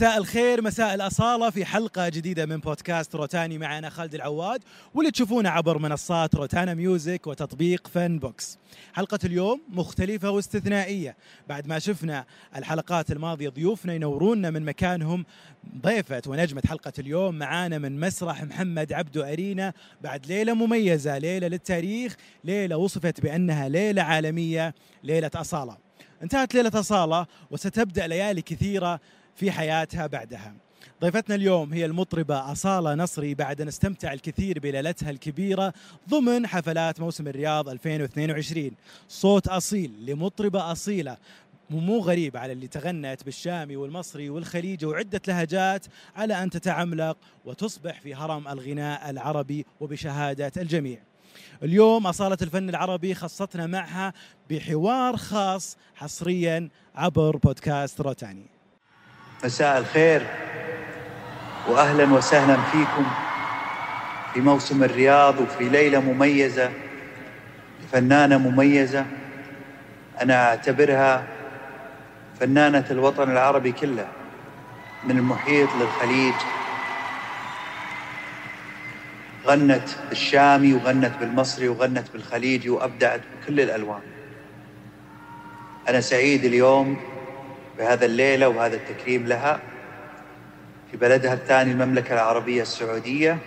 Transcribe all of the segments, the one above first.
مساء الخير مساء الأصالة في حلقة جديدة من بودكاست روتاني معنا خالد العواد واللي تشوفونه عبر منصات روتانا Music وتطبيق Fann Box حلقة اليوم مختلفة واستثنائية. بعد ما شفنا الحلقات الماضية ضيوفنا ينورونا من مكانهم ضيفة ونجمة حلقة اليوم معانا من مسرح محمد عبده Arena. بعد ليلة مميزة ليلة للتاريخ ليلة وصفت بأنها ليلة عالمية ليلة أصالة. انتهت ليلة أصالة وستبدأ ليالي كثيرة في حياتها بعدها. ضيفتنا اليوم هي المطربة أصالة نصري. بعد أن استمتع الكثير بليلتها الكبيرة ضمن حفلات موسم الرياض 2022 صوت أصيل لمطربة أصيلة. مو غريب على اللي تغنت بالشامي والمصري والخليجي وعدة لهجات على أن تتعملق وتصبح في هرم الغناء العربي وبشهادة الجميع. اليوم أصالة الفن العربي خصتنا معها بحوار خاص حصريا عبر بودكاست روتاني. مساء الخير واهلا وسهلا فيكم في موسم الرياض وفي ليلة مميزة لفنانه مميزة أنا أعتبرها فنانة الوطن العربي كله من المحيط للخليج. غنت بالشامي وغنت بالمصري وغنت بالخليجي وأبدعت بكل الألوان. أنا سعيد اليوم بهذا الليلة وهذا التكريم لها في بلدها الثاني المملكة العربية السعودية.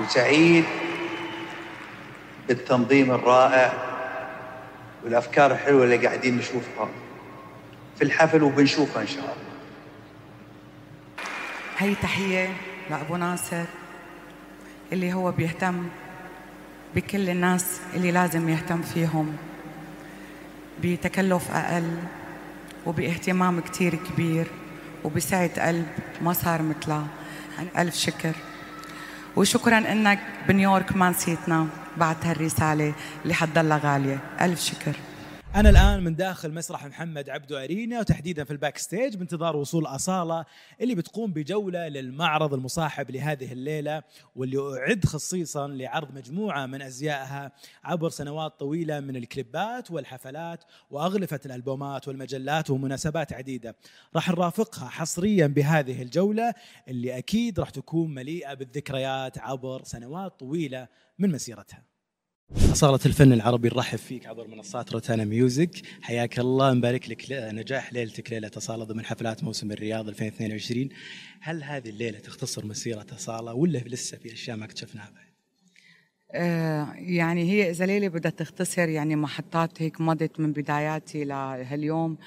وسعيد بالتنظيم الرائع والأفكار الحلوة اللي قاعدين نشوفها في الحفل وبنشوفها إن شاء الله. هي تحية لأبو ناصر اللي هو بيهتم بكل الناس اللي لازم يهتم فيهم بتكلف أقل. وباهتمام كتير كبير وبسعة قلب ما صار مثلها. ألف شكر. وشكرا إنك بنيويورك ما نسيتنا بعد هالرسالة اللي حتضلها غالية. ألف شكر. أنا الآن من داخل مسرح محمد عبده Arena وتحديدا في ال backstage بانتظار وصول أصالة اللي بتقوم بجولة للمعرض المصاحب لهذه الليلة واللي أعد خصيصا لعرض مجموعة من أزيائها عبر سنوات طويلة من الكليبات والحفلات وأغلفة الألبومات والمجلات ومناسبات عديدة. راح نرافقها حصريا بهذه الجولة اللي أكيد راح تكون مليئة بالذكريات عبر سنوات طويلة من مسيرتها. أصالة الفن العربي نرحب فيك عبر منصات روتانا ميوزك. حياك الله. نبارك لك نجاح ليلتك ليلة أصالة ضمن حفلات موسم الرياض 2022 هل هذه الليلة تختصر مسيرة أصالة ولا لسه في أشياء ما اكتشفناها بعد؟ آه يعني هي إذا ليلة بدها تختصر يعني محطات هيك مضت من بداياتي لهاليوم.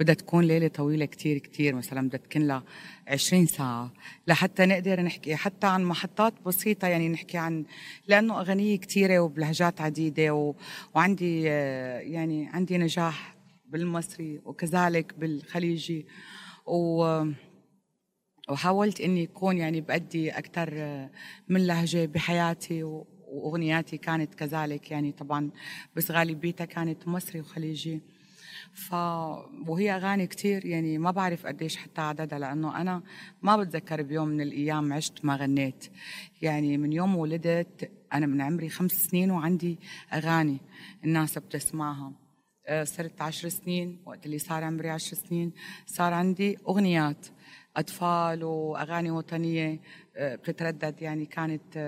بدها تكون ليلة طويلة كتير كتير مثلا بدها تكون لها 20 ساعة. لحتى نقدر نحكي حتى عن محطات بسيطة يعني نحكي عن لأنه أغنية كتيرة وبلهجات عديدة و... وعندي آه يعني عندي نجاح بالمصري وكذلك بالخليجي. و وحاولت إني اكون يعني بأدي أكثر من لهجة بحياتي و... وأغنياتي كانت كذلك يعني طبعا بس غالبيتها كانت مصري وخليجي ف وهي أغاني كثير يعني ما بعرف قديش حتى عددها لأنه أنا ما بتذكر بيوم من الأيام عشت ما غنيت. يعني من يوم ولدت أنا من عمري خمس سنين وعندي أغاني الناس بتسمعها. صرت عشر سنين وقت اللي صار عمري عشر سنين صار عندي أغنيات أطفال وأغاني وطنية. بتتردد يعني كانت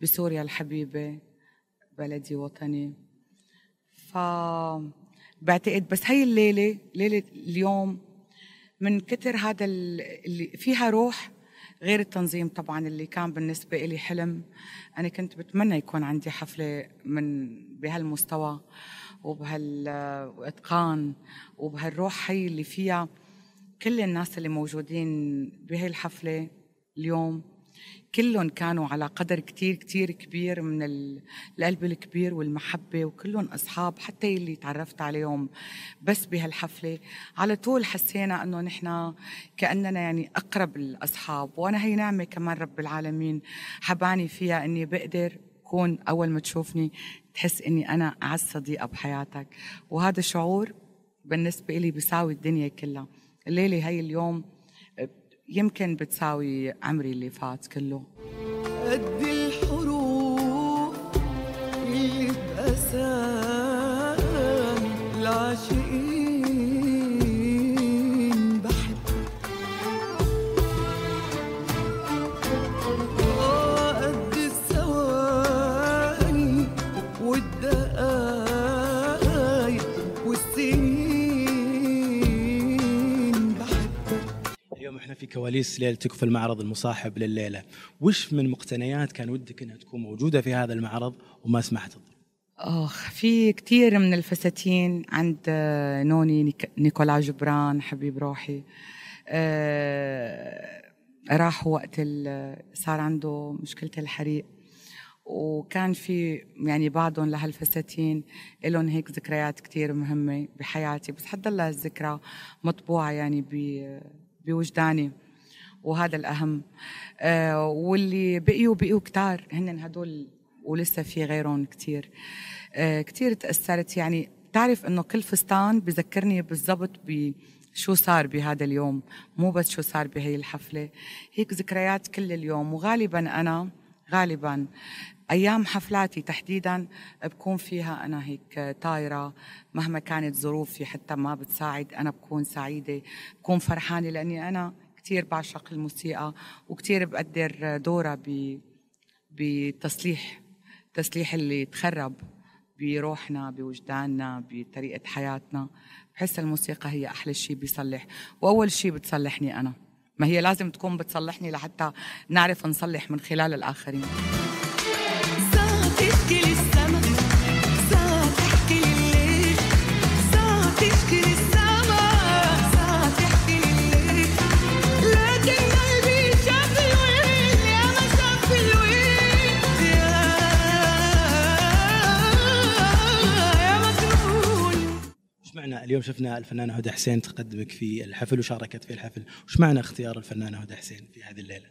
بسوريا الحبيبة بلدي وطني. ف بعتقد بس هي الليلة ليلة اليوم من كتر هذا اللي فيها روح غير التنظيم طبعا اللي كان بالنسبة لي حلم. أنا كنت بتمنى يكون عندي حفلة من بهالمستوى وبهالإتقان وبهالروح هي اللي فيها كل الناس اللي موجودين بهي الحفلة اليوم. كلهم كانوا على قدر كتير كتير كبير من القلب الكبير والمحبة وكلهم أصحاب حتى اللي تعرفت عليهم بس بهالحفلة. على طول حسينا أنه نحن كأننا يعني أقرب الأصحاب وأنا هي نعمة كمان رب العالمين حباني فيها أني بقدر كون أول ما تشوفني تحس أني أنا أعز صديقة بحياتك. وهذا الشعور بالنسبة لي بيساوي الدنيا كلها. الليلة هي اليوم يمكن بتساوي عمري اللي فات كله. قد الحروف اللي بأسامي العاشقين كواليس ليلتك في المعرض المصاحب لليلة. وش من مقتنيات كان ودك إنها تكون موجودة في هذا المعرض وما سمحت أخ في كثير من الفساتين عند آه، نوني نيك- نيكولا جبران حبيب روحي. آه، راحوا وقت صار عنده مشكلة الحريق. وكان في يعني بعضهم لهالفساتين لهم هيك ذكريات كتير مهمة بحياتي. بس حتضل الذكرى مطبوعة يعني ب- بوجداني وهذا الأهم. آه واللي بقيوا بقيوا كتار. هن هدول ولسه في غيرهم كتير. آه كتير تأثرت. يعني تعرف إنه كل فستان بذكرني بالضبط ب شو صار بهذا اليوم. مو بس شو صار بهي الحفلة. هيك ذكريات كل اليوم. وغالبا أنا غالبا أيام حفلاتي تحديدا بكون فيها أنا هيك طايرة مهما كانت ظروفي حتى ما بتساعد أنا بكون سعيدة بكون فرحانة لأني أنا كثير بعشق الموسيقى وكثير بقدر دورها بتصليح تصليح اللي تخرب بروحنا بوجداننا بطريقة حياتنا. بحس الموسيقى هي أحلى شيء بيصلح. وأول شيء بتصلحني أنا. ما هي لازم تكون بتصلحني لحتى نعرف نصلح من خلال الآخرين. اليوم شفنا الفنانه هدى حسين تقدمك في الحفل وشاركت في الحفل. وش معنى اختيار الفنانه هدى حسين في هذه الليلة؟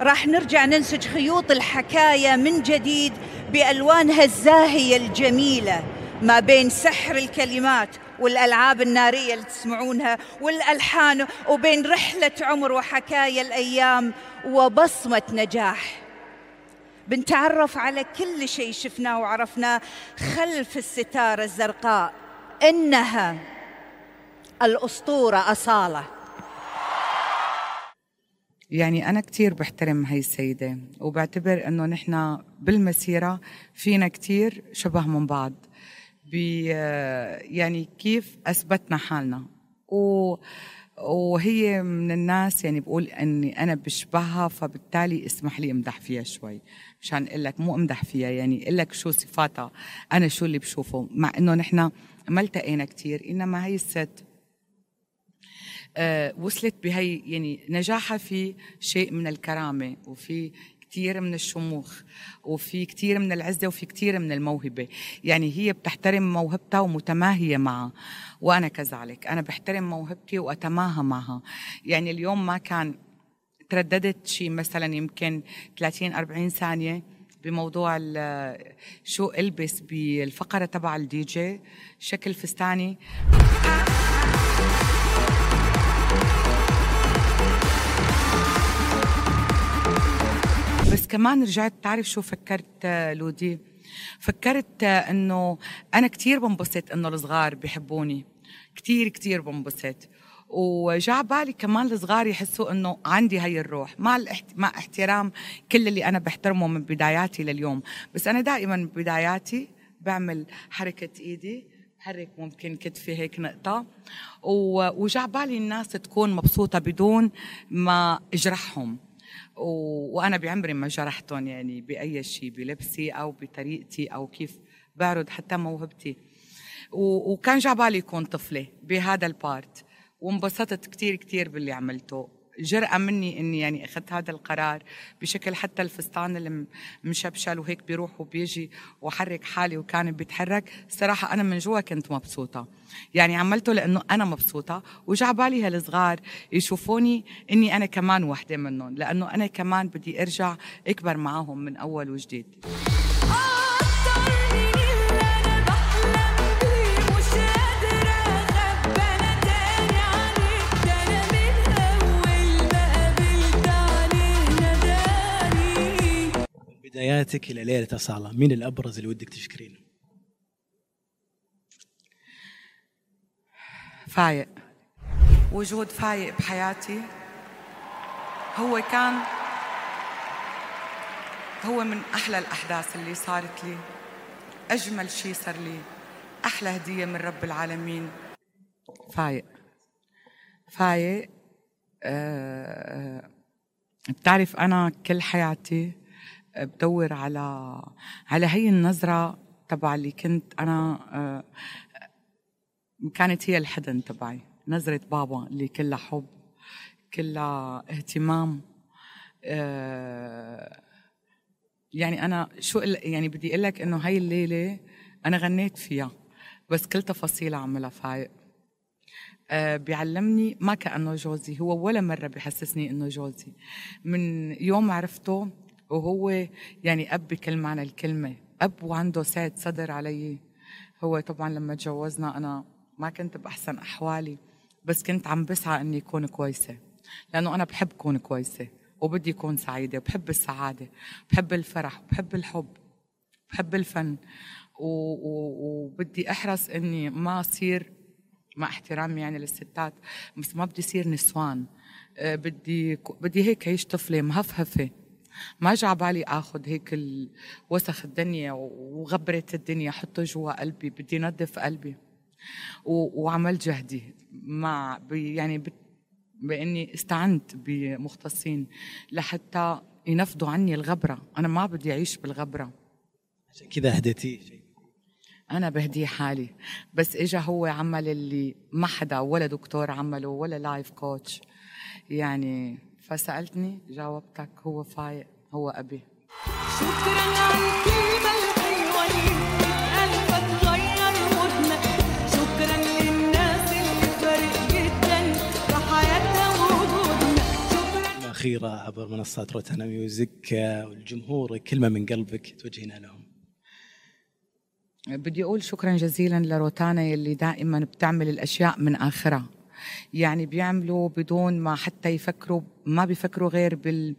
راح نرجع ننسج خيوط الحكاية من جديد بألوانها الزاهية الجميلة ما بين سحر الكلمات والألعاب النارية اللي تسمعونها والألحان وبين رحلة عمر وحكاية الأيام وبصمة نجاح. بنتعرف على كل شيء شفناه وعرفناه خلف الستارة الزرقاء. إنها الأسطورة أصالة. يعني أنا كتير بحترم هاي السيدة وبعتبر إنه نحن بالمسيرة فينا كتير شبه من بعض بي يعني كيف أثبتنا حالنا. و وهي من الناس يعني بقول إني أنا بشبهها فبالتالي اسمح لي أمدح فيها شوي مشان أقول لك مو أمدح فيها يعني أقول لك شو صفاتها أنا شو اللي بشوفه مع إنه نحن ما التقينا كثير إنما هي الست آه، وصلت بهي يعني نجاحها في شيء من الكرامة وفي كثير من الشموخ وفي كثير من العزة وفي كثير من الموهبة. يعني هي بتحترم موهبتها ومتماهية معها وأنا كذلك. أنا بحترم موهبتي وأتماهى معها. يعني اليوم ما كان ترددت شيء مثلا يمكن 30 40 ثانية بموضوع شو ألبس بالفقرة تبع الدي جي. شكل فستاني. بس كمان رجعت تعرف شو فكرت لودي؟ فكرت إنه أنا كتير بنبسط إنه الصغار بيحبوني كتير كتير بنبسط. وجا بالي كمان الصغار يحسوا إنه عندي هي الروح. مع الاحت... مع احترام كل اللي أنا بحترمه من بداياتي لليوم. بس أنا دائما بداياتي بعمل حركة إيدي. بحرك ممكن كتفي هيك نقطة. وجا بالي الناس تكون مبسوطة بدون ما أجرحهم. و- وأنا بعمري ما جرحتهم يعني بأي شيء بلبسي أو بطريقتي أو كيف بعرض حتى موهبتي. و- وكان جعبالي يكون طفلة بهذا البارت. وانبسطت كتير كتير باللي عملته. جرأة مني إني يعني أخذت هذا القرار بشكل حتى الفستان اللي م- مشبشل وهيك بيروح وبيجي وحرك حالي وكان بيتحرك. صراحة أنا من جوا كنت مبسوطة. يعني عملته لأنه أنا مبسوطة وجعبالي هالصغار يشوفوني إني أنا كمان وحدة منهم لأنه أنا كمان بدي أرجع أكبر معاهم من أول وجديد. بداياتك إلى ليلة اصاله مين الأبرز اللي ودك تشكرينه؟ فايق. وجود فايق بحياتي هو كان هو من أحلى الأحداث اللي صارت لي. أجمل شيء صار لي. أحلى هدية من رب العالمين. فايق. فايق. آه، بتعرف أنا كل حياتي بدور على على هي النظرة تبع اللي كنت أنا آه، كانت هي الحضن تبعي نظرة بابا اللي كلها حب كلها اهتمام آه، يعني أنا شو يعني بدي أقول لك إنه هاي الليلة أنا غنيت فيها بس كل تفاصيلها عملها فايق. آه، بيعلمني ما كأنه جوزي هو ولا مرة بيحسسني إنه جوزي. من يوم عرفته وهو يعني أب بكل معنى الكلمة. أب وعنده سعة صدر علي. هو طبعا لما تجوزنا أنا ما كنت بأحسن أحوالي بس كنت عم بسعى إني أكون كويسة. لأنه أنا بحب أكون كويسة وبدي أكون سعيدة. وبحب السعادة بحب الفرح بحب الحب بحب الفن. و- وبدي أحرص إني ما أصير مع احترامي يعني للستات بس ما بدي أصير نسوان. آه، بدي بدي هيك عيش طفلة مهفهفة. ما جا بالي آخذ هيك وسخ الدنيا وغبرة الدنيا حطه جوا قلبي بدي نظف قلبي. وعملت جهدي. مع يعني بإني استعنت بمختصين لحتى ينفضوا عني الغبرة. أنا ما بدي أعيش بالغبرة. عشان كذا هديتيه شيء. أنا بهديه حالي. بس إجا هو عمل اللي ما حدا ولا دكتور عمله ولا لايف كوتش يعني فسألتني جاوبتك هو فايق هو أبي. شكرا على الكلمة الحلوة اللي قلبك غير شكرا للناس اللي فرق جدا في حياتنا ووجودنا شكرا. كلمة أخيرة عبر منصات روتانا ميوزك والجمهور كلمة من قلبك توجهينها لهم. بدي أقول شكرا جزيلا لروتانا يلي دائما بتعمل الأشياء من آخرها. يعني بيعملوا بدون ما حتى يفكروا ما بيفكروا غير بال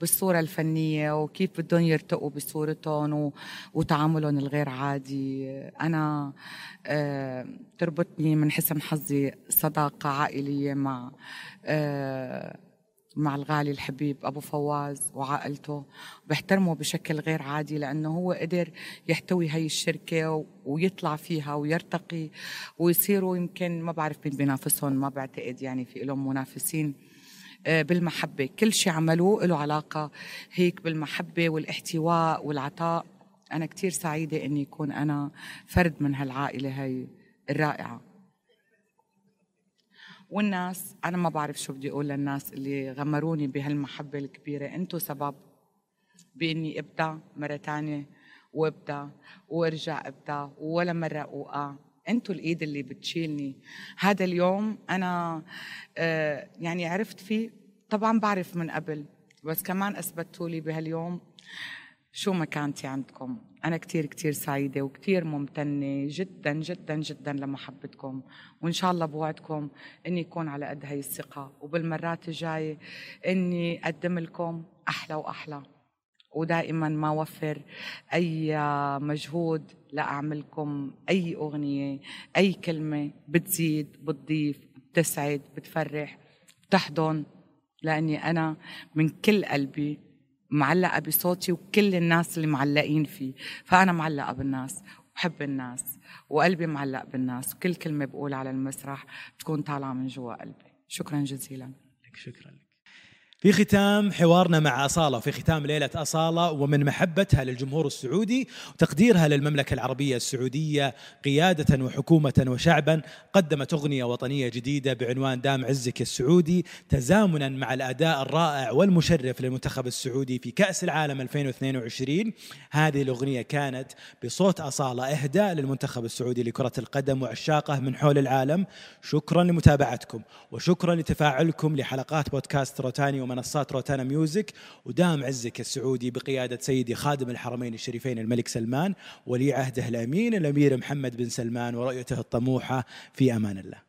بالصورة الفنية وكيف بدهم يرتقوا بصورتهم و... وتعاملهم الغير عادي. أنا آه، تربطني من حسن حظي صداقة عائلية مع آه، مع الغالي الحبيب أبو فواز وعائلته بحترمه بشكل غير عادي لأنه هو قدر يحتوي هي الشركة ويطلع فيها ويرتقي ويصيروا يمكن ما بعرف مين بينافسهم ما بعتقد يعني في لهم منافسين آه، بالمحبة. كل شيء عملوه له علاقة هيك بالمحبة والاحتواء والعطاء. أنا كتير سعيدة إني يكون أنا فرد من هالعائلة هي الرائعة. والناس أنا ما بعرف شو بدي أقول للناس اللي غمروني بهالمحبة الكبيرة. أنتم سبب بإني أبدأ مرة تانية وأبدأ وأرجع أبدأ ولا مرة أوقع. أنتوا الإيد اللي بتشيلني. هذا اليوم أنا آه يعني عرفت فيه طبعا بعرف من قبل بس كمان اثبتوا لي بهاليوم شو مكانتي عندكم. أنا كتير كتير سعيدة وكتير ممتنة جدا جدا جدا لمحبتكم. وإن شاء الله بوعدكم إني يكون على قد هاي الثقة. وبالمرات الجاية إني أقدم لكم أحلى وأحلى. ودائما ما وفر أي مجهود لأعملكم أي أغنية أي كلمة بتزيد بتضيف بتسعد بتفرح. بتحضن لأني أنا من كل قلبي معلقة بصوتي وكل الناس اللي معلقين فيه. فأنا معلقة بالناس وبحب الناس وقلبي معلق بالناس وكل كلمة بقول على المسرح بتكون طالعة من جوا قلبي. شكرا جزيلا. لك شكرا. لك في ختام حوارنا مع أصالة في ختام ليلة أصالة ومن محبتها للجمهور السعودي وتقديرها للمملكة العربية السعودية قيادة وحكومة وشعبا قدمت أغنية وطنية جديدة بعنوان دام عزك السعودي تزامنا مع الأداء الرائع والمشرف للمنتخب السعودي في كأس العالم 2022 هذه الأغنية كانت بصوت أصالة إهداء للمنتخب السعودي لكرة القدم وعشاقه من حول العالم. شكرا لمتابعتكم وشكرا لتفاعلكم لحلقات بودكاست روتاني ومنصات روتانا Music ودام عزك السعودي بقيادة سيدي خادم الحرمين الشريفين الملك سلمان ولي عهده الأمين الأمير محمد بن سلمان ورؤيته الطموحة في أمان الله.